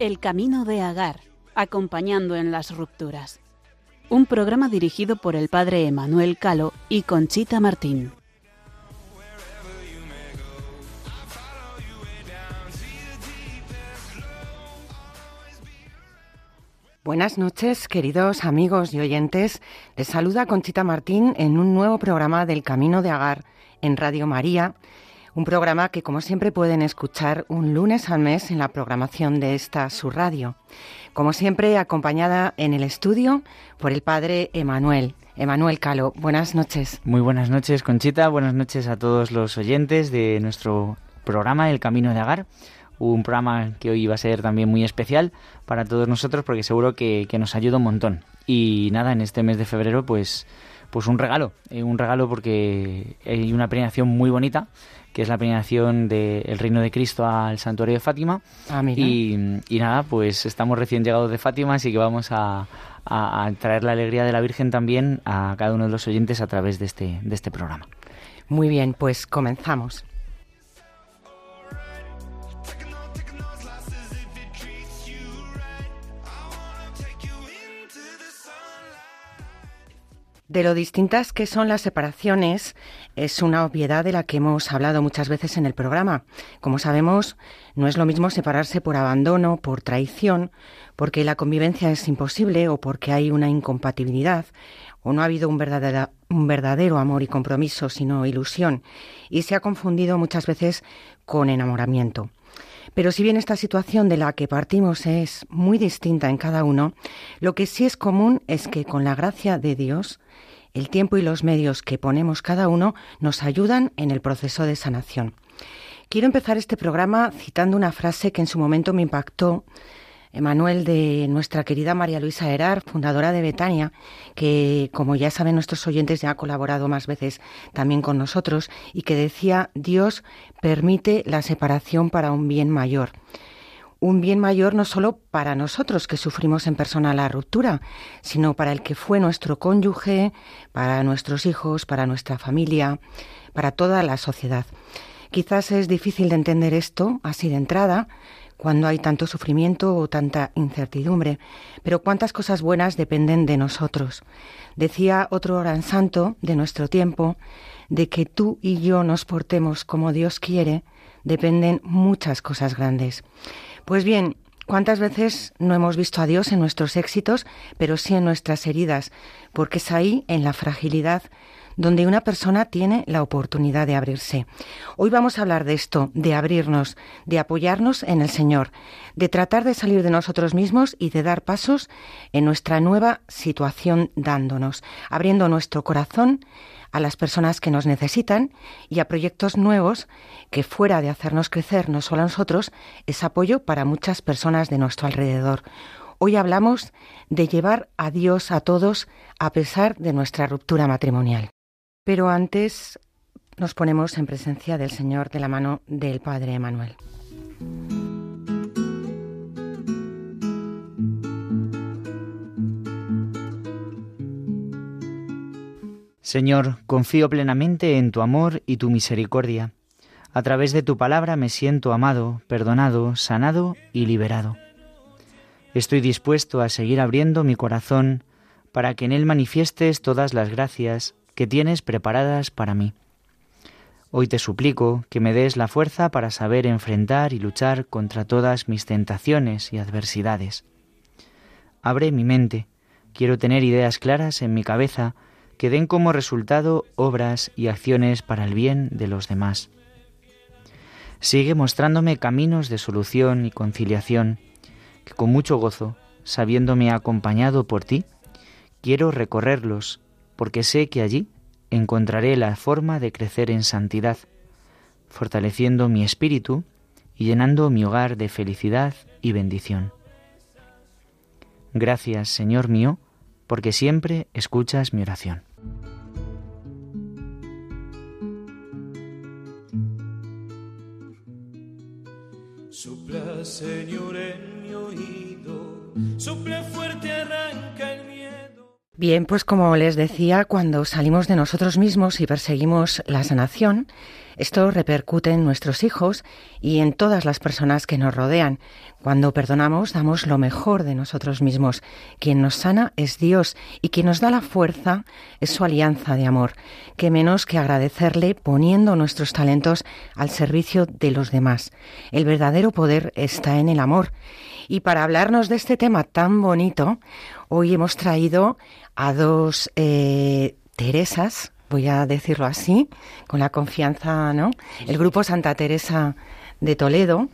El camino de Agar, acompañando en las rupturas. Un programa dirigido por el padre Emanuel Calo y Conchita Martín. Buenas noches, queridos amigos y oyentes. Les saluda Conchita Martín en un nuevo programa del Camino de Agar en Radio María, un programa que como siempre pueden escuchar un lunes al mes en la programación de esta su radio. Como siempre, acompañada en el estudio por el padre Emanuel. Emanuel Calo, buenas noches. Muy buenas noches, Conchita. Buenas noches a todos los oyentes de nuestro programa El Camino de Agar un programa que hoy va a ser también muy especial para todos nosotros porque seguro que, nos ayuda un montón. Y nada, en este mes de febrero pues, pues un regalo, eh, un regalo porque hay una peregrinación muy bonita que es la peregrinación del Reino de Cristo al Santuario de Fátima. Ah, y, nada, pues estamos recién llegados de Fátima, así que vamos a, a, traer la alegría de la Virgen también a cada uno de los oyentes a través de este, de este programa. Muy bien, pues comenzamos. De lo distintas que son las separaciones es una obviedad de la que hemos hablado muchas veces en el programa. Como sabemos, no es lo mismo separarse por abandono, por traición, porque la convivencia es imposible o porque hay una incompatibilidad o no ha habido un verdadero, un verdadero amor y compromiso, sino ilusión, y se ha confundido muchas veces con enamoramiento. Pero si bien esta situación de la que partimos es muy distinta en cada uno, lo que sí es común es que con la gracia de Dios, el tiempo y los medios que ponemos cada uno nos ayudan en el proceso de sanación. Quiero empezar este programa citando una frase que en su momento me impactó Emanuel de nuestra querida María Luisa Herar, fundadora de Betania, que como ya saben nuestros oyentes ya ha colaborado más veces también con nosotros y que decía Dios permite la separación para un bien mayor. Un bien mayor no solo para nosotros que sufrimos en persona la ruptura, sino para el que fue nuestro cónyuge, para nuestros hijos, para nuestra familia, para toda la sociedad. Quizás es difícil de entender esto así de entrada, cuando hay tanto sufrimiento o tanta incertidumbre, pero cuántas cosas buenas dependen de nosotros. Decía otro gran santo de nuestro tiempo, de que tú y yo nos portemos como Dios quiere, dependen muchas cosas grandes. Pues bien, ¿cuántas veces no hemos visto a Dios en nuestros éxitos, pero sí en nuestras heridas? Porque es ahí, en la fragilidad, donde una persona tiene la oportunidad de abrirse. Hoy vamos a hablar de esto, de abrirnos, de apoyarnos en el Señor, de tratar de salir de nosotros mismos y de dar pasos en nuestra nueva situación dándonos, abriendo nuestro corazón a las personas que nos necesitan y a proyectos nuevos que fuera de hacernos crecer no solo a nosotros, es apoyo para muchas personas de nuestro alrededor. Hoy hablamos de llevar a Dios a todos a pesar de nuestra ruptura matrimonial. Pero antes nos ponemos en presencia del Señor de la mano del Padre Emanuel. Señor, confío plenamente en tu amor y tu misericordia. A través de tu palabra me siento amado, perdonado, sanado y liberado. Estoy dispuesto a seguir abriendo mi corazón para que en él manifiestes todas las gracias que tienes preparadas para mí. Hoy te suplico que me des la fuerza para saber enfrentar y luchar contra todas mis tentaciones y adversidades. Abre mi mente, quiero tener ideas claras en mi cabeza que den como resultado obras y acciones para el bien de los demás. Sigue mostrándome caminos de solución y conciliación, que con mucho gozo, sabiéndome acompañado por ti, quiero recorrerlos porque sé que allí encontraré la forma de crecer en santidad, fortaleciendo mi espíritu y llenando mi hogar de felicidad y bendición. Gracias, Señor mío, porque siempre escuchas mi oración. Señor, en mi oído, sopla fuerte, miedo. Bien, pues como les decía, cuando salimos de nosotros mismos y perseguimos la sanación, esto repercute en nuestros hijos y en todas las personas que nos rodean. Cuando perdonamos, damos lo mejor de nosotros mismos. Quien nos sana es Dios y quien nos da la fuerza es su alianza de amor. Que menos que agradecerle poniendo nuestros talentos al servicio de los demás. El verdadero poder está en el amor. Y para hablarnos de este tema tan bonito, hoy hemos traído a dos eh, Teresas, voy a decirlo así, con la confianza, ¿no? El grupo Santa Teresa de Toledo,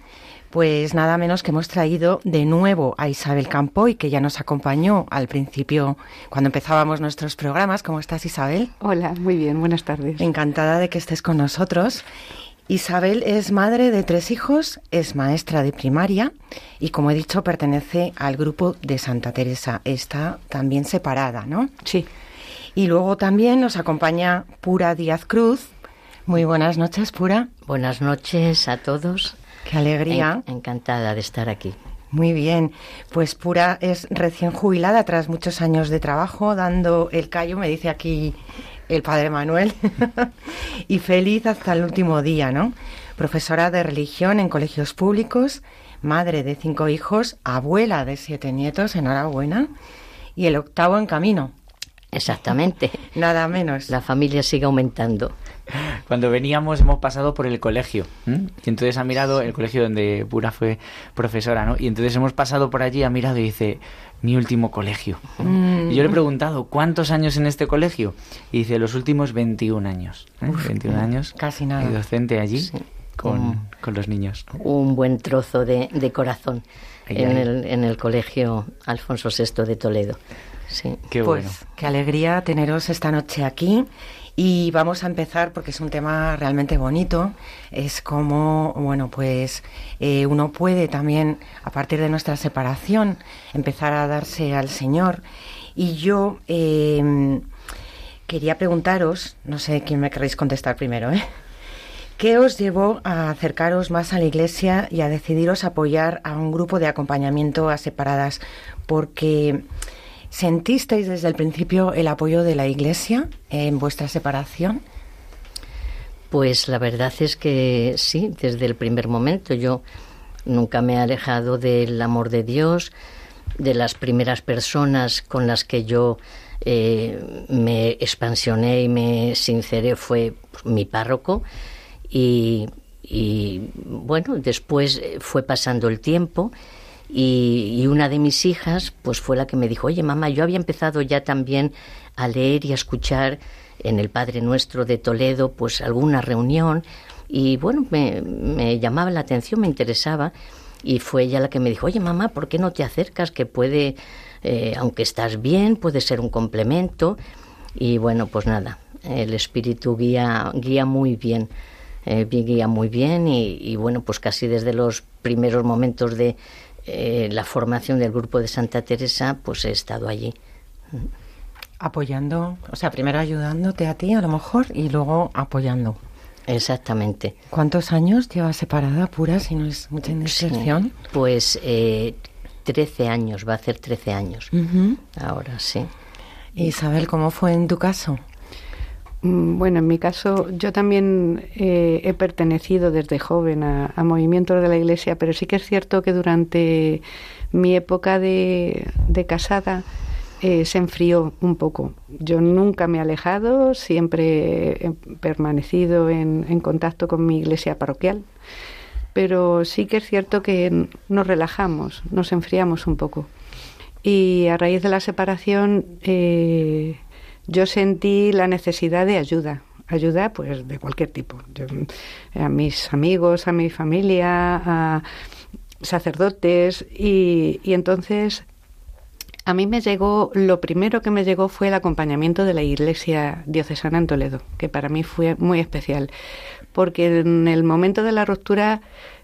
pues nada menos que hemos traído de nuevo a Isabel Campoy, que ya nos acompañó al principio cuando empezábamos nuestros programas. ¿Cómo estás, Isabel? Hola, muy bien, buenas tardes. Encantada de que estés con nosotros. Isabel es madre de tres hijos, es maestra de primaria y, como he dicho, pertenece al grupo de Santa Teresa. Está también separada, ¿no? Sí. Y luego también nos acompaña Pura Díaz Cruz. Muy buenas noches, Pura. Buenas noches a todos. Qué alegría. encantada de estar aquí. Muy bien, pues Pura es recién jubilada tras muchos años de trabajo dando el callo, me dice aquí el padre Manuel, y feliz hasta el último día, ¿no? Profesora de religión en colegios públicos, madre de cinco hijos, abuela de siete nietos, enhorabuena, y el octavo en camino. Exactamente. Nada menos. La familia sigue aumentando. Cuando veníamos hemos pasado por el colegio y entonces ha mirado el colegio donde Pura fue profesora, ¿no? Y entonces hemos pasado por allí, ha mirado y dice, mi último colegio. Y yo le he preguntado, ¿cuántos años en este colegio? Y dice, los últimos 21 años. 21 años. Casi nada. Y docente allí con, con, los niños. Un buen trozo de, de corazón en, El, en el colegio Alfonso VI de Toledo. Sí. Qué pues, bueno. Qué alegría teneros esta noche aquí. Y vamos a empezar porque es un tema realmente bonito. Es como, bueno, pues eh, uno puede también, a partir de nuestra separación, empezar a darse al Señor. Y yo eh, quería preguntaros, no sé quién me queréis contestar primero, ¿eh? ¿Qué os llevó a acercaros más a la Iglesia y a decidiros apoyar a un grupo de acompañamiento a separadas? Porque ¿Sentisteis desde el principio el apoyo de la Iglesia en vuestra separación? Pues la verdad es que sí, desde el primer momento yo nunca me he alejado del amor de Dios, de las primeras personas con las que yo eh, me expansioné y me sinceré fue mi párroco y bueno, después fue pasando el tiempo y, una de mis hijas, pues fue la que me dijo, oye mamá, yo había empezado ya también a leer y a escuchar en el Padre Nuestro de Toledo, pues alguna reunión, y bueno, me, llamaba la atención, me interesaba, y fue ella la que me dijo, oye mamá, ¿por qué no te acercas? Que puede, eh, aunque estás bien, puede ser un complemento, y bueno, pues nada, el espíritu guía, guía muy bien. Eh, guía muy bien y, y bueno, pues casi desde los primeros momentos de, eh, la formación del grupo de Santa Teresa, pues he estado allí. Apoyando, o sea, primero ayudándote a ti a lo mejor y luego apoyando. Exactamente. ¿Cuántos años llevas separada, pura, si no es mucha indiscreción? pues eh, 13 años, va a hacer 13 años. Ahora sí. Isabel, ¿cómo fue en tu caso? Mm, bueno, en mi caso, yo también eh, he pertenecido desde joven a, movimientos de la Iglesia, pero sí que es cierto que durante mi época de, casada eh, se enfrió un poco. Yo nunca me he alejado, siempre he permanecido en, en contacto con mi iglesia parroquial, pero sí que es cierto que nos relajamos, nos enfriamos un poco. Y a raíz de la separación... Eh, yo sentí la necesidad de ayuda, ayuda pues de cualquier tipo, a mis amigos, a mi familia, a sacerdotes y, entonces a mí me llegó, lo primero que me llegó fue el acompañamiento de la Iglesia Diocesana en Toledo, que para mí fue muy especial, porque en el momento de la ruptura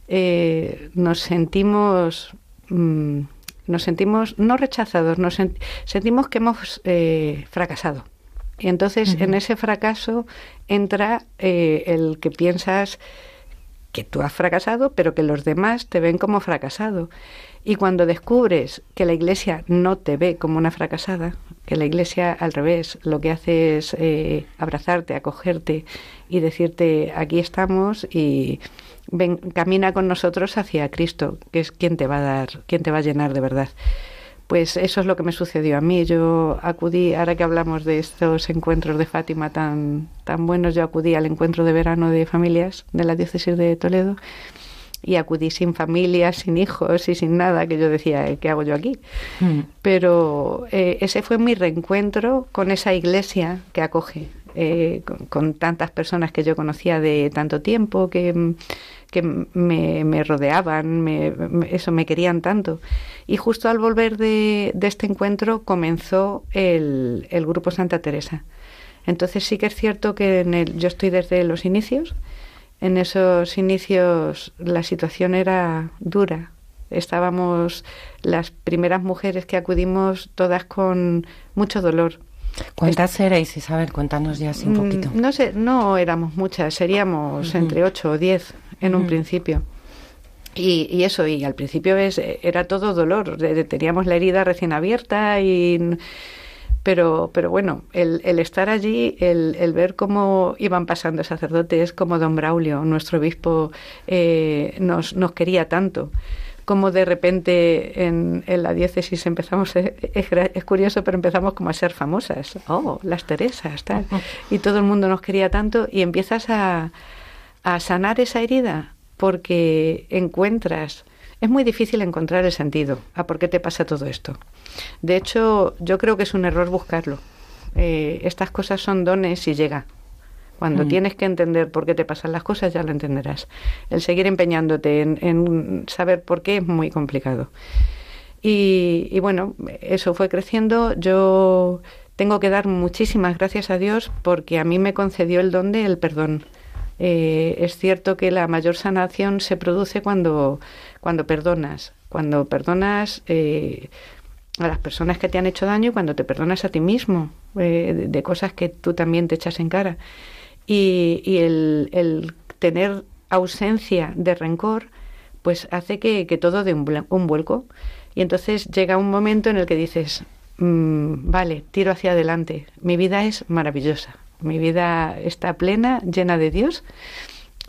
eh, nos sentimos... Mm, nos sentimos no rechazados, nos sentimos que hemos eh, fracasado. Y entonces en ese fracaso entra eh, el que piensas que tú has fracasado, pero que los demás te ven como fracasado. Y cuando descubres que la iglesia no te ve como una fracasada, que la iglesia al revés lo que hace es eh, abrazarte, acogerte y decirte aquí estamos y ven, camina con nosotros hacia Cristo, que es quien te va a dar, quien te va a llenar de verdad. Pues eso es lo que me sucedió a mí. Yo acudí, ahora que hablamos de estos encuentros de Fátima tan, tan buenos, yo acudí al encuentro de verano de familias de la diócesis de Toledo y acudí sin familia, sin hijos y sin nada, que yo decía, ¿qué hago yo aquí? Mm. Pero eh, ese fue mi reencuentro con esa iglesia que acoge, eh, con, tantas personas que yo conocía de tanto tiempo, que, que me, me rodeaban, me, eso, me querían tanto. Y justo al volver de, este encuentro comenzó el, grupo Santa Teresa. Entonces sí que es cierto que en el, yo estoy desde los inicios. En esos inicios la situación era dura. Estábamos las primeras mujeres que acudimos todas con mucho dolor. ¿Cuántas erais, Isabel? Cuéntanos ya así un mm, poquito. No sé, no éramos muchas, seríamos entre ocho o diez en un principio. Y, eso, y al principio es, era todo dolor, teníamos la herida recién abierta y... Pero, pero bueno, el, el estar allí, el, el, ver cómo iban pasando sacerdotes como don Braulio, nuestro obispo, eh, nos, nos quería tanto como de repente en, en, la diócesis empezamos, es, es, curioso, pero empezamos como a ser famosas. Oh, las Teresas, tal. Y todo el mundo nos quería tanto y empiezas a, a sanar esa herida porque encuentras, es muy difícil encontrar el sentido a por qué te pasa todo esto. De hecho, yo creo que es un error buscarlo. Eh, estas cosas son dones y llega. Cuando mm. tienes que entender por qué te pasan las cosas, ya lo entenderás. El seguir empeñándote en, saber por qué es muy complicado. Y, y, bueno, eso fue creciendo. Yo tengo que dar muchísimas gracias a Dios porque a mí me concedió el don del perdón. Eh, es cierto que la mayor sanación se produce cuando, cuando perdonas, cuando perdonas eh, a las personas que te han hecho daño y cuando te perdonas a ti mismo eh, de, cosas que tú también te echas en cara. Y, el, tener ausencia de rencor, pues hace que, todo dé un, un, vuelco. Y entonces llega un momento en el que dices, mm, vale, tiro hacia adelante, mi vida es maravillosa, mi vida está plena, llena de Dios,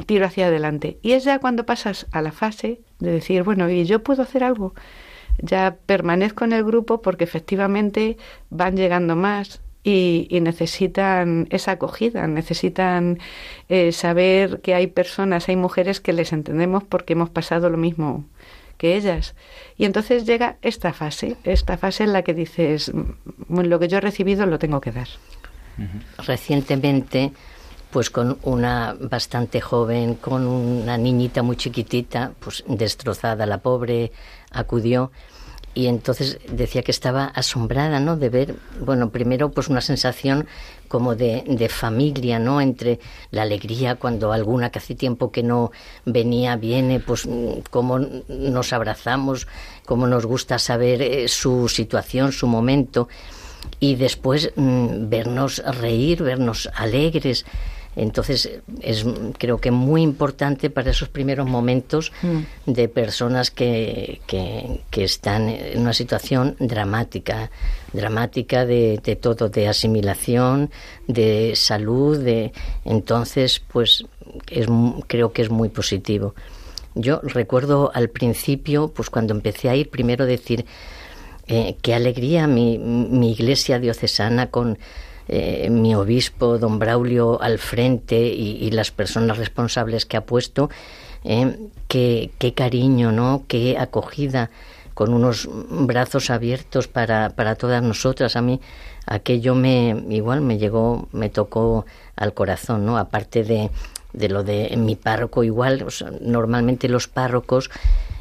tiro hacia adelante. Y es ya cuando pasas a la fase de decir, bueno, ¿y yo puedo hacer algo? Ya permanezco en el grupo porque efectivamente van llegando más y, necesitan esa acogida, necesitan eh, saber que hay personas, hay mujeres que les entendemos porque hemos pasado lo mismo que ellas. Y entonces llega esta fase, esta fase en la que dices, mm, lo que yo he recibido lo tengo que dar. Recientemente, pues con una bastante joven, con una niñita muy chiquitita, pues destrozada, la pobre acudió y entonces decía que estaba asombrada, ¿no? De ver, bueno, primero pues una sensación como de, de, familia, ¿no? Entre la alegría cuando alguna que hace tiempo que no venía viene, pues cómo nos abrazamos, cómo nos gusta saber eh, su situación, su momento y después mm, vernos reír, vernos alegres. Entonces es creo que muy importante para esos primeros momentos mm. de personas que, que, están en una situación dramática, dramática de, de, todo, de asimilación, de salud, de entonces pues es, creo que es muy positivo. Yo recuerdo al principio, pues cuando empecé a ir, primero decir, eh, qué alegría mi, mi iglesia diocesana con eh, mi obispo, don Braulio, al frente y, las personas responsables que ha puesto. Eh, qué, cariño, ¿no? Qué acogida con unos brazos abiertos para, para todas nosotras. A mí aquello me igual me llegó, me tocó al corazón, ¿no? Aparte de, de lo de mi párroco igual, normalmente los párrocos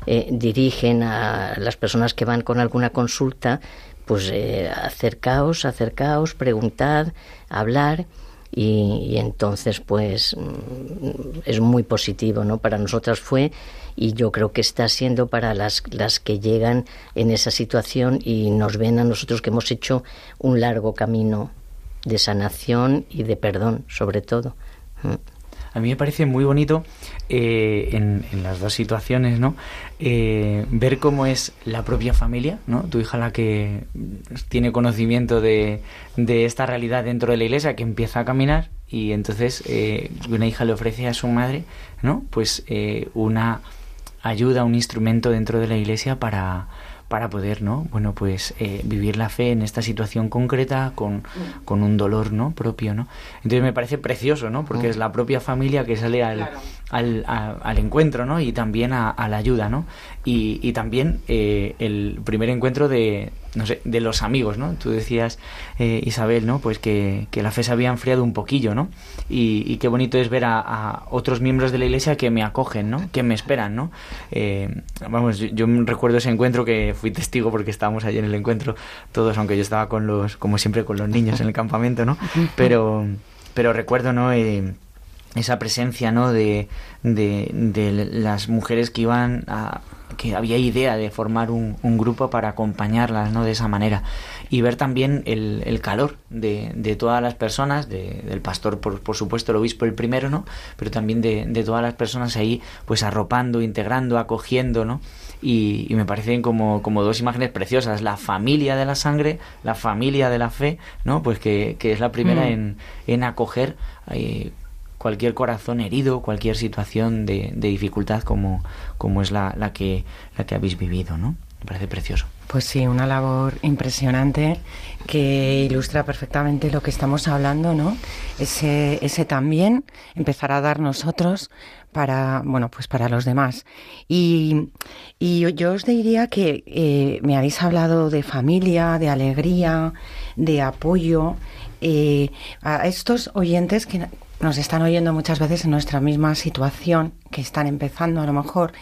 eh, dirigen a las personas que van con alguna consulta, pues eh, acercaos, acercaos, preguntad, hablar. Y, entonces pues mm, es muy positivo no para nosotras fue y yo creo que está siendo para las las que llegan en esa situación y nos ven a nosotros que hemos hecho un largo camino de sanación y de perdón sobre todo mm. A mí me parece muy bonito eh, en, las dos situaciones, ¿no? Eh, ver cómo es la propia familia, ¿no? Tu hija la que tiene conocimiento de, esta realidad dentro de la iglesia, que empieza a caminar y entonces eh, una hija le ofrece a su madre, ¿no? Pues una ayuda, un instrumento dentro de la iglesia para para poder, ¿no? Bueno, pues eh, vivir la fe en esta situación concreta con, con, un dolor, ¿no? Propio, ¿no? Entonces me parece precioso, ¿no? Porque es la propia familia que sale al, al, al, encuentro, ¿no? Y también a, la ayuda, ¿no? Y, y también eh, el primer encuentro de, no sé, de los amigos, ¿no? Tú decías, eh, Isabel, ¿no? Pues que, que, la fe se había enfriado un poquillo, ¿no? Y, y qué bonito es ver a, otros miembros de la iglesia que me acogen, ¿no? Que me esperan, ¿no? Eh, vamos, yo, recuerdo ese encuentro que fui testigo porque estábamos allí en el encuentro todos, aunque yo estaba con los, como siempre, con los niños en el campamento, ¿no? Pero, pero recuerdo, ¿no? Esa presencia no de, de, las mujeres que iban a que había idea de formar un, un, grupo para acompañarlas no de esa manera. Y ver también el, el calor de, de, todas las personas de, del pastor por, por, supuesto el obispo el primero no pero también de, de, todas las personas ahí pues arropando integrando acogiendo no y, y, me parecen como, como dos imágenes preciosas. La familia de la sangre la familia de la fe no pues que, que es la primera mm. en, en acoger eh, cualquier corazón herido, cualquier situación de, dificultad como, como es la, la, que, la que habéis vivido, ¿no? Me parece precioso. Pues sí, una labor impresionante que ilustra perfectamente lo que estamos hablando, ¿no? Ese, ese también empezar a dar nosotros para, bueno, pues para los demás. Y, y yo os diría que eh, me habéis hablado de familia, de alegría, de apoyo. Eh, a estos oyentes que nos están oyendo muchas veces en nuestra misma situación, que están empezando a lo mejor,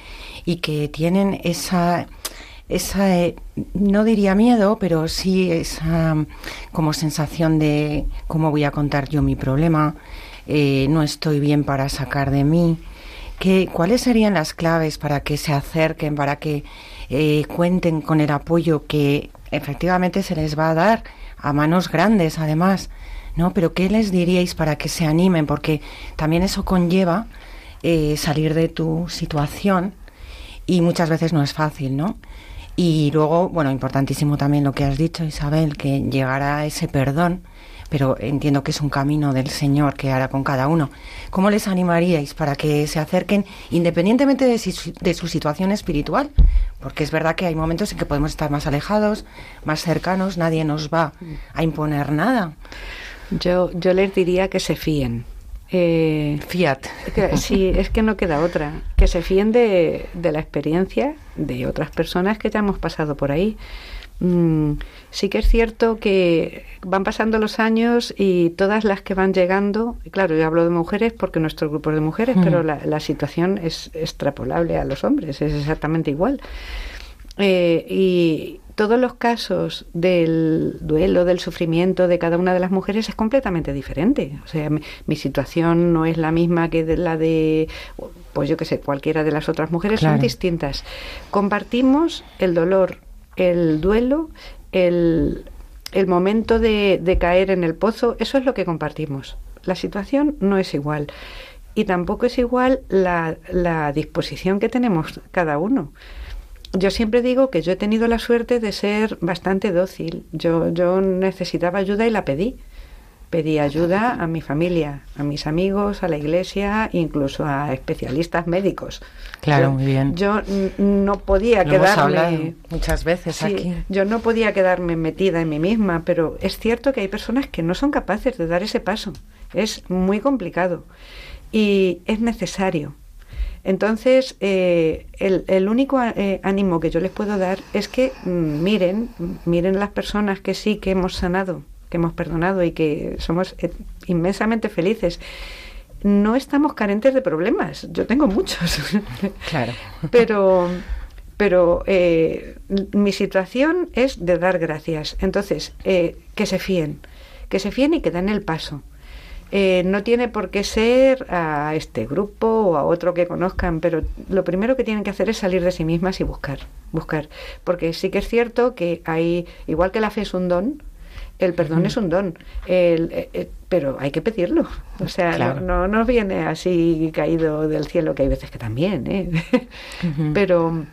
y que tienen esa, esa eh, no diría miedo, pero sí esa como sensación de cómo voy a contar yo mi problema, eh, no estoy bien para sacar de mí. ¿Qué, ¿Cuáles serían las claves para que se acerquen, para que eh, cuenten con el apoyo que efectivamente se les va a dar a manos grandes, además? ¿No? Pero ¿qué les diríais para que se animen? Porque también eso conlleva eh, salir de tu situación y muchas veces no es fácil, ¿no? Y luego, bueno, importantísimo también lo que has dicho, Isabel, que llegará ese perdón, pero entiendo que es un camino del Señor que hará con cada uno. ¿Cómo les animaríais para que se acerquen independientemente de, de su situación espiritual? Porque es verdad que hay momentos en que podemos estar más alejados, más cercanos, nadie nos va a imponer nada. Yo, yo les diría que se fíen. Eh, Fiat. sí, es que no queda otra. Que se fíen de, de, la experiencia de otras personas que ya hemos pasado por ahí. Mm, sí que es cierto que van pasando los años y todas las que van llegando, claro, yo hablo de mujeres porque nuestro grupo es de mujeres, pero la, la, situación es extrapolable a los hombres, es exactamente igual. Eh, y, todos los casos del duelo, del sufrimiento de cada una de las mujeres es completamente diferente. O sea, mi, situación no es la misma que la de, pues yo que sé, cualquiera de las otras mujeres, son distintas. Compartimos el dolor, el duelo, el, el momento de, de caer en el pozo, eso es lo que compartimos. La situación no es igual. Y tampoco es igual la, la disposición que tenemos cada uno yo siempre digo que yo he tenido la suerte de ser bastante dócil. Yo, yo necesitaba ayuda y la pedí. Pedí ayuda a mi familia, a mis amigos, a la iglesia, incluso a especialistas médicos. Claro, muy bien. Yo no podía quedarme muchas veces aquí. Yo no podía quedarme metida en mí misma, pero es cierto que hay personas que no son capaces de dar ese paso. Es muy complicado y es necesario entonces, eh, el, único eh, ánimo que yo les puedo dar es que mm, miren, miren las personas que sí que hemos sanado, que hemos perdonado y que somos eh, inmensamente felices. No estamos carentes de problemas. Yo tengo muchos. Claro. pero, pero mi situación es de dar gracias. Entonces, que se fíen, que se fíen y que den el paso eh, no tiene por qué ser a este grupo o a otro que conozcan, pero lo primero que tienen que hacer es salir de sí mismas y buscar, buscar. Porque sí que es cierto que hay, igual que la fe es un don, El perdón es un don, el, eh, eh, pero hay que pedirlo. O sea, no, no, viene así caído del cielo, que hay veces que también, ¿eh? pero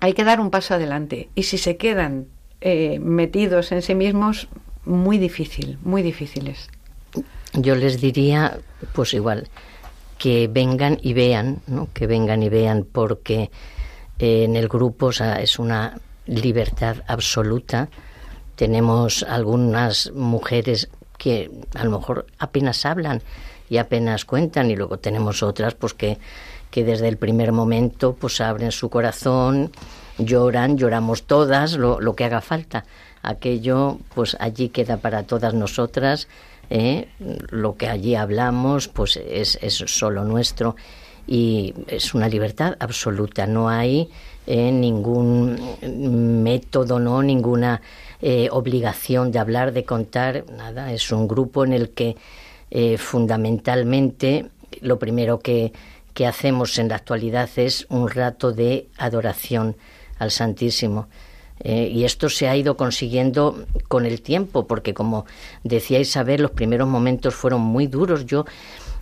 hay que dar un paso adelante. Y si se quedan eh, metidos en sí mismos, muy difícil, muy difíciles. Yo les diría, pues igual, que vengan y vean, ¿no? que vengan y vean, porque en el grupo es una libertad absoluta. Tenemos algunas mujeres que a lo mejor apenas hablan y apenas cuentan y luego tenemos otras pues que, que desde el primer momento pues abren su corazón, lloran, lloramos todas, lo, lo que haga falta. Aquello pues allí queda para todas nosotras, ¿eh? lo que allí hablamos pues es, es solo nuestro y es una libertad absoluta, no hay eh, ningún método, no ninguna eh, obligación de hablar, de contar, nada, es un grupo en el que eh, fundamentalmente lo primero que, que hacemos en la actualidad es un rato de adoración al Santísimo. Y esto se ha ido consiguiendo con el tiempo, porque como decía Isabel, los primeros momentos fueron muy duros. Yo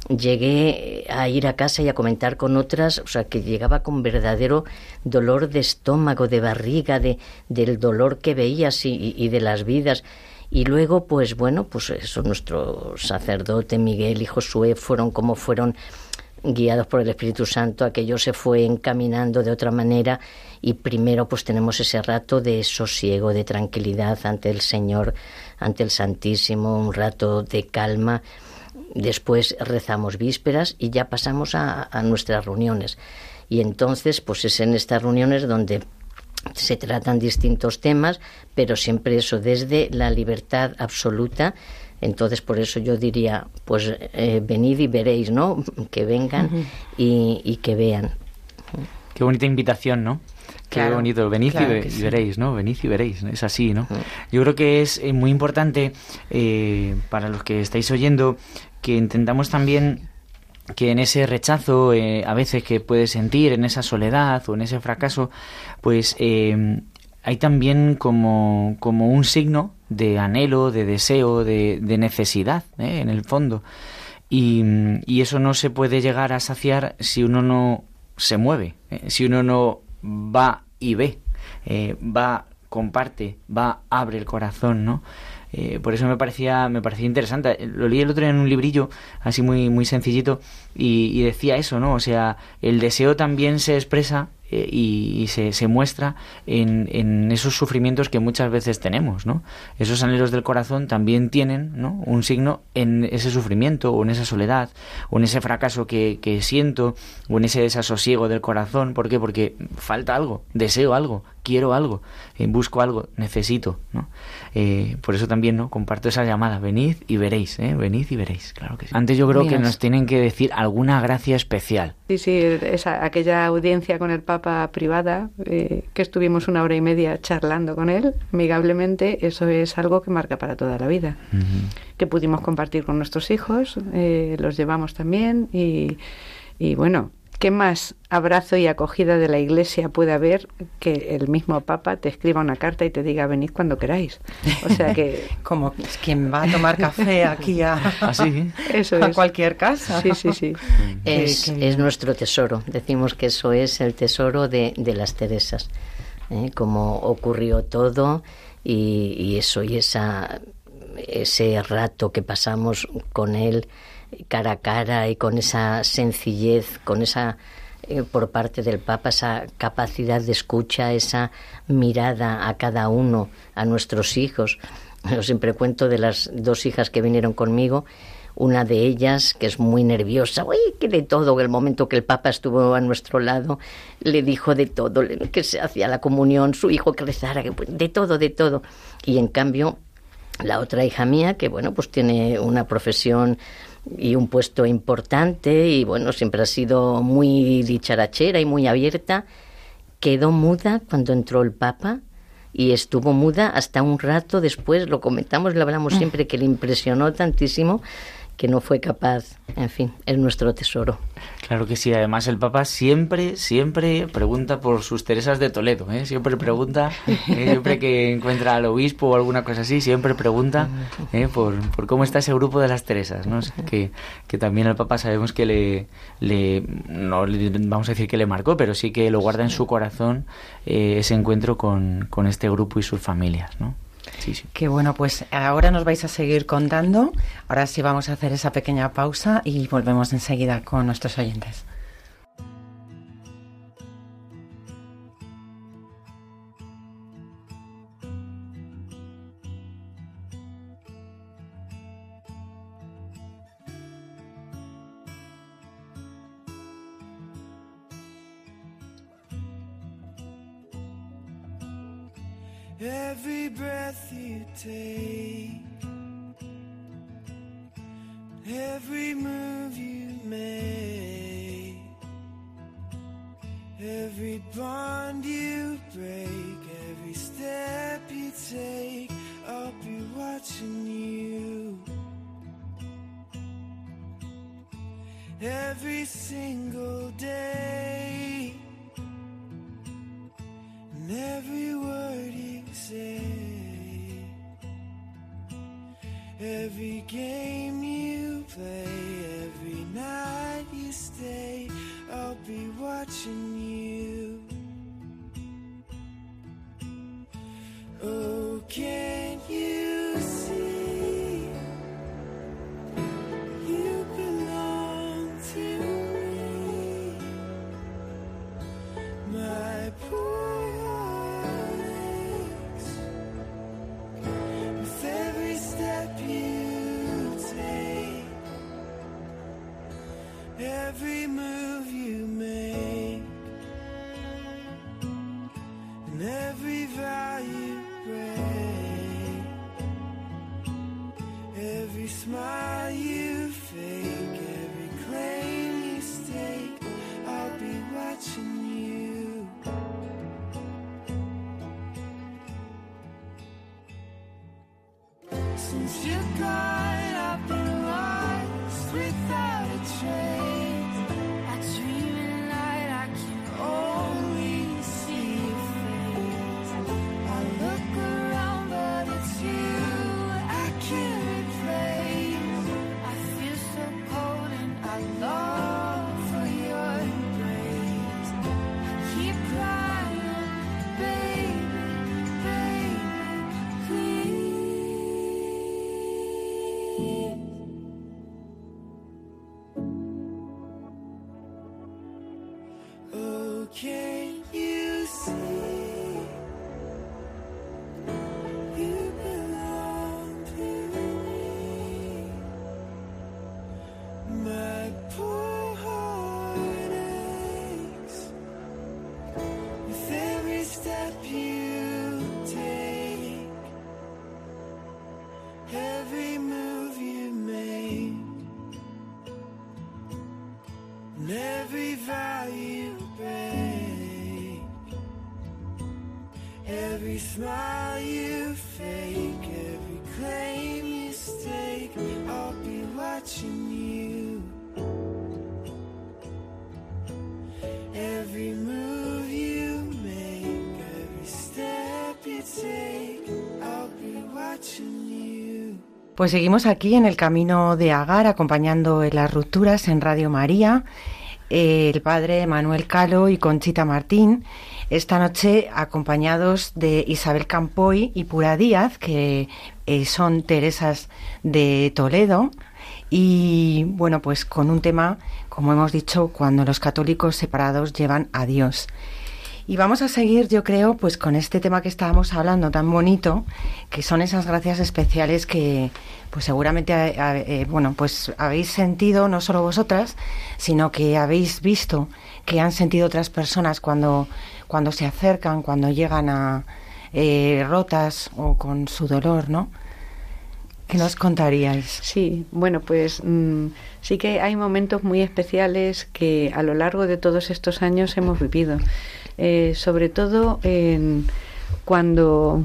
llegué a ir a casa y a comentar con otras, o sea, que llegaba con verdadero dolor de estómago, de barriga, de, del dolor que veías y, y de las vidas. Y luego, pues bueno, pues eso, nuestro sacerdote Miguel y Josué fueron como fueron guiados por el Espíritu Santo, aquello se fue encaminando de otra manera y primero pues tenemos ese rato de sosiego, de tranquilidad ante el Señor, ante el Santísimo, un rato de calma Después rezamos vísperas y ya pasamos a, nuestras reuniones. Y entonces, pues es en estas reuniones donde se tratan distintos temas, pero siempre eso desde la libertad absoluta. Entonces, por eso yo diría, pues eh, venid y veréis, ¿no? Que vengan y, que vean. Qué bonita invitación, ¿no? Qué bonito, venid y, veréis, ¿no? Venid y veréis, es así, ¿no? Yo creo que es eh, muy importante eh, para los que estáis oyendo que intentamos también que en ese rechazo eh, a veces que puedes sentir, en esa soledad o en ese fracaso, pues eh, hay también como, como, un signo de anhelo, de deseo, de, necesidad, ¿eh? en el fondo. Y, y, eso no se puede llegar a saciar si uno no se mueve, si uno no va y ve, va, comparte, va, abre el corazón, ¿no? Eh, por eso me parecía, me parecía interesante. Lo leí el otro día en un librillo, así muy, muy sencillito, y, decía eso, ¿no? O sea, el deseo también se expresa eh, y, se, se, muestra en, en, esos sufrimientos que muchas veces tenemos, ¿no? Esos anhelos del corazón también tienen, ¿no? Un signo en ese sufrimiento o en esa soledad o en ese fracaso que, que siento o en ese desasosiego del corazón. ¿Por qué? Porque falta algo, deseo algo, quiero algo, eh, busco algo, necesito, ¿no? Eh, por eso también, ¿no? Comparto esa llamada, venid y veréis, ¿eh? Venid y veréis, claro que sí. Antes yo creo que nos tienen que decir alguna gracia especial. Sí, sí, esa, aquella audiencia con el Papa privada, eh, que estuvimos una hora y media charlando con él, amigablemente, eso es algo que marca para toda la vida. Que pudimos compartir con nuestros hijos, los llevamos también y, y bueno, ¿Qué más abrazo y acogida de la Iglesia puede haber que el mismo Papa te escriba una carta y te diga venid cuando queráis? O sea que como quien va a tomar café aquí a, ¿Ah, eso a cualquier casa. Sí, sí, sí. Es, es, nuestro tesoro. Decimos que eso es el tesoro de, de las Teresas. ¿eh? Como ocurrió todo y, y eso y esa ese rato que pasamos con él cara a cara y con esa sencillez, con esa eh, por parte del Papa esa capacidad de escucha, esa mirada a cada uno, a nuestros hijos. Yo siempre cuento de las dos hijas que vinieron conmigo, una de ellas que es muy nerviosa, uy, que de todo, el momento que el Papa estuvo a nuestro lado, le dijo de todo, que se hacía la comunión, su hijo que rezara, de todo, de todo. Y en cambio, la otra hija mía, que bueno, pues tiene una profesión y un puesto importante y bueno, siempre ha sido muy dicharachera y muy abierta, quedó muda cuando entró el Papa y estuvo muda hasta un rato después, lo comentamos, lo hablamos siempre, que le impresionó tantísimo que no fue capaz, en fin, es nuestro tesoro. Claro que sí, además el Papa siempre, siempre pregunta por sus Teresas de Toledo, ¿eh? siempre pregunta, ¿eh? siempre que encuentra al obispo o alguna cosa así, siempre pregunta ¿eh? por, por, cómo está ese grupo de las Teresas, ¿no? que, que también el Papa sabemos que le, le, no vamos a decir que le marcó, pero sí que lo guarda en su corazón ese encuentro con, con este grupo y sus familias, ¿no? Sí. Que bueno, pues ahora nos vais a seguir contando. Ahora sí vamos a hacer esa pequeña pausa y volvemos enseguida con nuestros oyentes. Every breath you take, every move you make, every bond you break, every step you take, I'll be watching you. Every single day, every word you say, every game you play, Pues seguimos aquí en el camino de Agar, acompañando en las rupturas en Radio María, el padre Manuel Calo y Conchita Martín. Esta noche acompañados de Isabel Campoy y Pura Díaz, que eh, son Teresas de Toledo. Y bueno, pues con un tema, como hemos dicho, cuando los católicos separados llevan a Dios. Y vamos a seguir, yo creo, pues con este tema que estábamos hablando tan bonito, que son esas gracias especiales que, pues seguramente, eh, bueno, pues habéis sentido no solo vosotras, sino que habéis visto que han sentido otras personas cuando, cuando se acercan, cuando llegan a eh, rotas o con su dolor, ¿no? ¿Qué nos contaríais? Sí, bueno, pues mmm, sí que hay momentos muy especiales que a lo largo de todos estos años hemos vivido. Eh, sobre todo en, cuando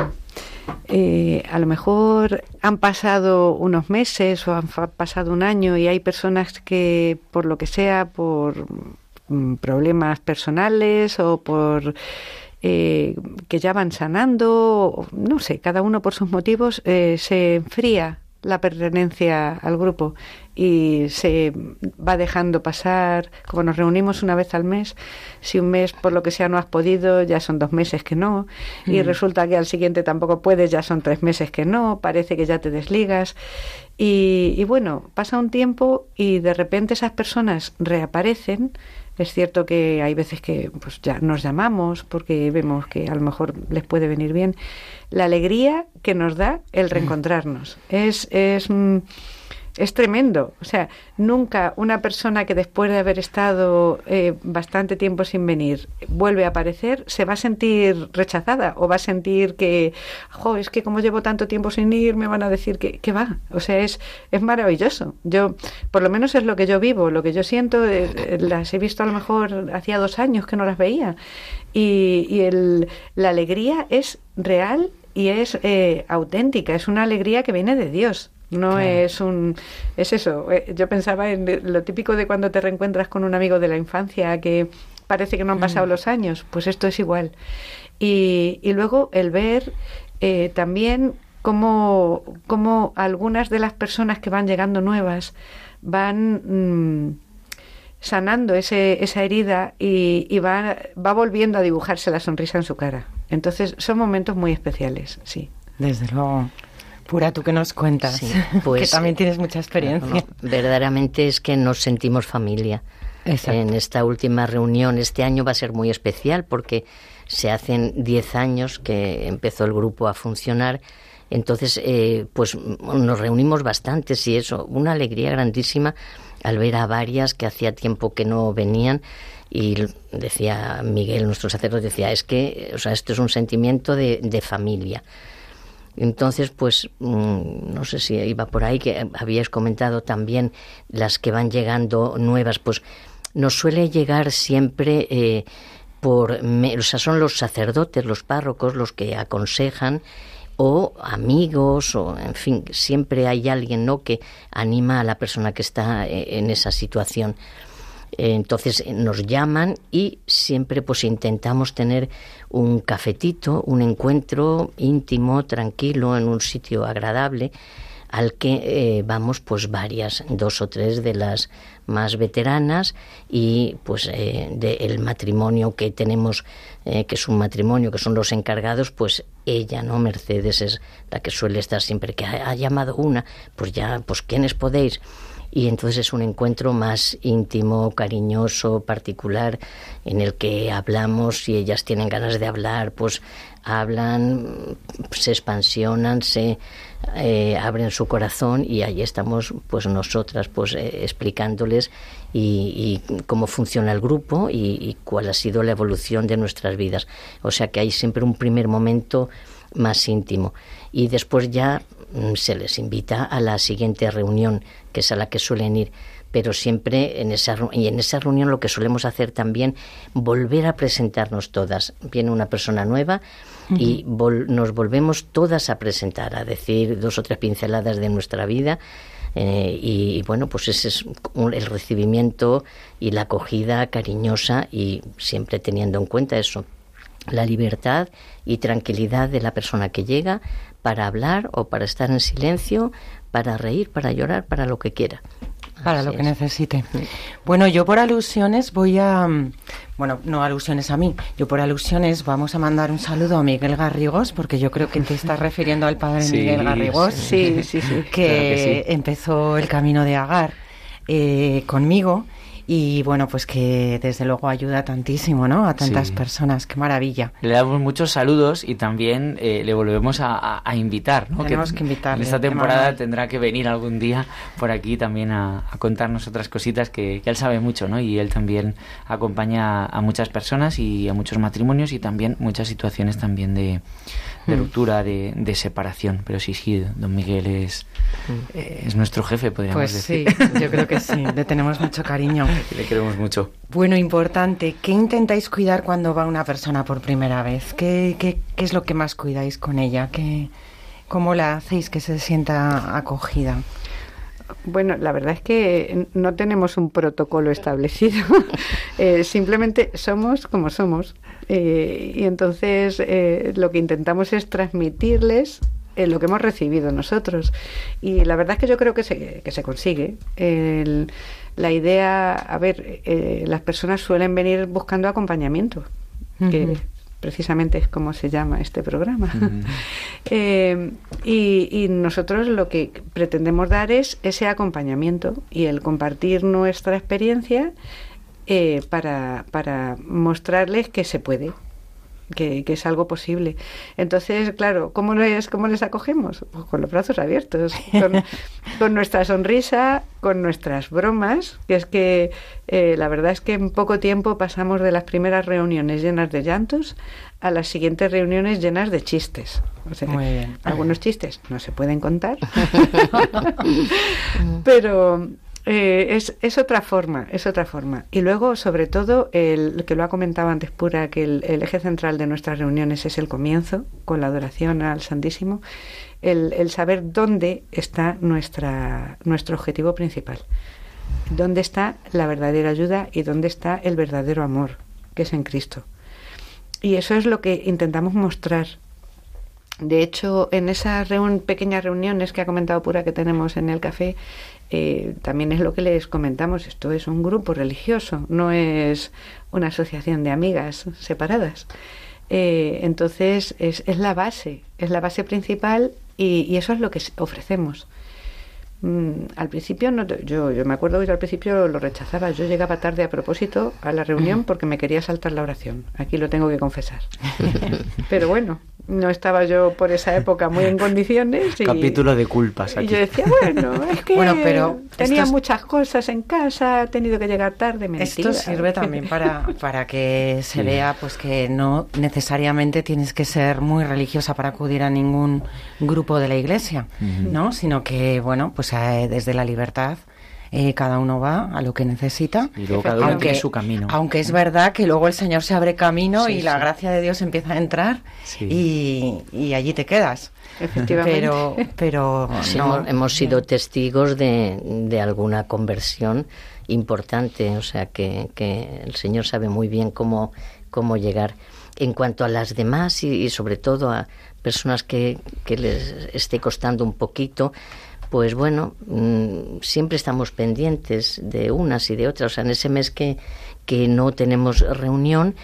eh, a lo mejor han pasado unos meses o han pasado un año y hay personas que, por lo que sea, por mm, problemas personales o por eh, que ya van sanando, no sé, cada uno por sus motivos, eh, se enfría la pertenencia al grupo y se va dejando pasar, como nos reunimos una vez al mes, si un mes por lo que sea no has podido, ya son dos meses que no, y resulta que al siguiente tampoco puedes, ya son tres meses que no, parece que ya te desligas. Y, y bueno, pasa un tiempo y de repente esas personas reaparecen. Es cierto que hay veces que pues ya nos llamamos porque vemos que a lo mejor les puede venir bien. La alegría que nos da el reencontrarnos es, es, mm, es tremendo. O sea, nunca una persona que después de haber estado eh, bastante tiempo sin venir vuelve a aparecer, se va a sentir rechazada o va a sentir que, jo, es que como llevo tanto tiempo sin ir, me van a decir que, que va. O sea, es, es maravilloso. Yo, por lo menos es lo que yo vivo, lo que yo siento, eh, eh, las he visto a lo mejor hacía dos años que no las veía. Y, y el, la alegría es real y es eh, auténtica, es una alegría que viene de Dios. No es un. Es eso. eh, Yo pensaba en lo típico de cuando te reencuentras con un amigo de la infancia que parece que no han pasado los años. Pues esto es igual. Y, y luego el ver eh, también cómo, cómo algunas de las personas que van llegando nuevas van. mm, sanando ese, esa herida y, y va, va volviendo a dibujarse la sonrisa en su cara. Entonces son momentos muy especiales, sí. Desde luego. Pura, tú que nos cuentas, Sí, que pues, también eh, tienes mucha experiencia. No, verdaderamente es que nos sentimos familia. Exacto. En esta última reunión, este año va a ser muy especial porque se hacen 10 años que empezó el grupo a funcionar. Entonces, eh, pues nos reunimos bastantes y eso, una alegría grandísima al ver a varias que hacía tiempo que no venían y decía Miguel, nuestro sacerdote, decía, es que, o sea, esto es un sentimiento de, de familia. Entonces, pues, mm, no sé si iba por ahí, que habíais comentado también las que van llegando nuevas, pues nos suele llegar siempre eh, por, o sea, son los sacerdotes, los párrocos, los que aconsejan o amigos o en fin siempre hay alguien no que anima a la persona que está eh, en esa situación entonces eh, nos llaman y siempre pues intentamos tener un cafetito, un encuentro íntimo, tranquilo, en un sitio agradable al que eh, vamos pues varias, dos o tres de las más veteranas y pues eh, del matrimonio que tenemos, eh, que es un matrimonio, que son los encargados, pues ella, ¿no? Mercedes es la que suele estar siempre, que ha, ha llamado una, pues ya, pues ¿quiénes podéis? Y entonces es un encuentro más íntimo, cariñoso, particular, en el que hablamos, si ellas tienen ganas de hablar, pues hablan, se expansionan, se eh, abren su corazón y ahí estamos pues nosotras pues eh, explicándoles y, y cómo funciona el grupo y, y cuál ha sido la evolución de nuestras vidas. O sea que hay siempre un primer momento más íntimo y después ya se les invita a la siguiente reunión, que es a la que suelen ir. Pero siempre en esa, y en esa reunión lo que solemos hacer también, volver a presentarnos todas. Viene una persona nueva y vol- nos volvemos todas a presentar, a decir dos o tres pinceladas de nuestra vida. eh, y, y bueno, pues ese es un- el recibimiento y la acogida cariñosa y siempre teniendo en cuenta eso, la libertad y tranquilidad de la persona que llega para hablar o para estar en silencio, para reír, para llorar, para lo que quiera. Para Así lo que es. necesite. Bueno, yo por alusiones voy a... mm, Bueno, no alusiones a mí. Yo por alusiones vamos a mandar un saludo a Miguel Garrigos, porque yo creo que te estás refiriendo al padre Sí, Miguel Garrigos. Sí, sí, sí. Que, Claro que sí. empezó el camino de Agar eh, conmigo. Y bueno, pues que desde luego ayuda tantísimo, ¿no? A tantas Sí. personas. Qué maravilla. Le damos muchos saludos y también eh, le volvemos a, a- a invitar. ¿no? Tenemos que invitarle, En esta qué temporada tendrá que venir algún día por aquí también a, a contarnos otras cositas que, que él sabe mucho, ¿no? Y él también acompaña a muchas personas y a muchos matrimonios y también muchas situaciones también de, de Mm. ruptura, de, de separación. Pero sí, sí, don Miguel es, eh, es nuestro jefe, podríamos Pues sí, decir. yo creo que sí. Le tenemos mucho cariño. Le queremos mucho. Bueno, importante. ¿Qué intentáis cuidar cuando va una persona por primera vez? ¿Qué, qué, qué es lo que más cuidáis con ella? ¿Qué, ¿Cómo la hacéis que se sienta acogida? Bueno, la verdad es que no tenemos un protocolo establecido. Eh, simplemente somos como somos. Eh, y entonces eh, lo que intentamos es transmitirles eh, lo que hemos recibido nosotros. Y la verdad es que yo creo que se, que se consigue. El- la idea, a ver, eh, las personas suelen venir buscando acompañamiento, que precisamente es como se llama este programa. Eh, y, y nosotros lo que pretendemos dar es ese acompañamiento y el compartir nuestra experiencia eh, para, para mostrarles que se puede. Que, que es algo posible. Entonces, claro, ¿cómo les, cómo les acogemos? Pues con los brazos abiertos, con, con nuestra sonrisa, con nuestras bromas, que es que eh, la verdad es que en poco tiempo pasamos de las primeras reuniones llenas de llantos a las siguientes reuniones llenas de chistes. O sea, Muy bien. algunos chistes no se pueden contar, pero eh, es, es otra forma, es otra forma. Y luego, sobre todo, el que lo ha comentado antes Pura, que el, eje central de nuestras reuniones es el comienzo, con la adoración al Santísimo, el, el saber dónde está nuestra, nuestro objetivo principal, dónde está la verdadera ayuda y dónde está el verdadero amor, que es en Cristo. Y eso es lo que intentamos mostrar. De hecho, en esas reun- pequeñas reuniones que ha comentado Pura que tenemos en el café, eh, también es lo que les comentamos. Esto es un grupo religioso, no es una asociación de amigas separadas. Eh, entonces, es, es la base, es la base principal y, y eso es lo que ofrecemos. Mm, al principio, no, te- yo, yo me acuerdo que yo al principio lo rechazaba. Yo llegaba tarde a propósito a la reunión porque me quería saltar la oración. Aquí lo tengo que confesar. Pero bueno, no estaba yo por esa época muy en condiciones. Y, Capítulo de culpas y aquí. yo decía, bueno, es que Bueno, pero tenía es- muchas cosas en casa, he tenido que llegar tarde. Mentira. Esto sirve también para, para que se Sí. vea pues que no necesariamente tienes que ser muy religiosa para acudir a ningún grupo de la iglesia. ¿no? Sino que, bueno, pues eh, desde la libertad eh, cada uno va a lo que necesita. Y luego cada uno Aunque, tiene su camino. aunque es verdad que luego el Señor se abre camino Sí, y la gracia de Dios empieza a entrar Sí. y, y allí te quedas. Efectivamente. Pero, pero Sí, no. hemos, hemos sido testigos de, de alguna conversión importante, o sea que, que el Señor sabe muy bien cómo, cómo llegar. En cuanto a las demás y, y sobre todo a personas que, que les esté costando un poquito, pues bueno, mm, siempre estamos pendientes de unas y de otras. O sea, en ese mes que, que no tenemos reunión,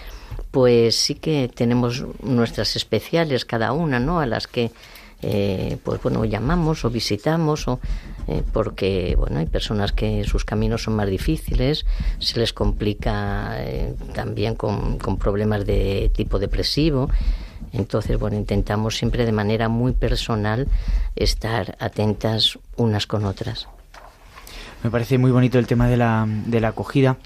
pues sí que tenemos nuestras especiales cada una, ¿no? A las que eh, pues bueno llamamos o visitamos o eh, porque bueno hay personas que sus caminos son más difíciles se les complica eh, también con, con problemas de tipo depresivo entonces bueno intentamos siempre de manera muy personal estar atentas unas con otras. Me parece muy bonito el tema de la, de la acogida,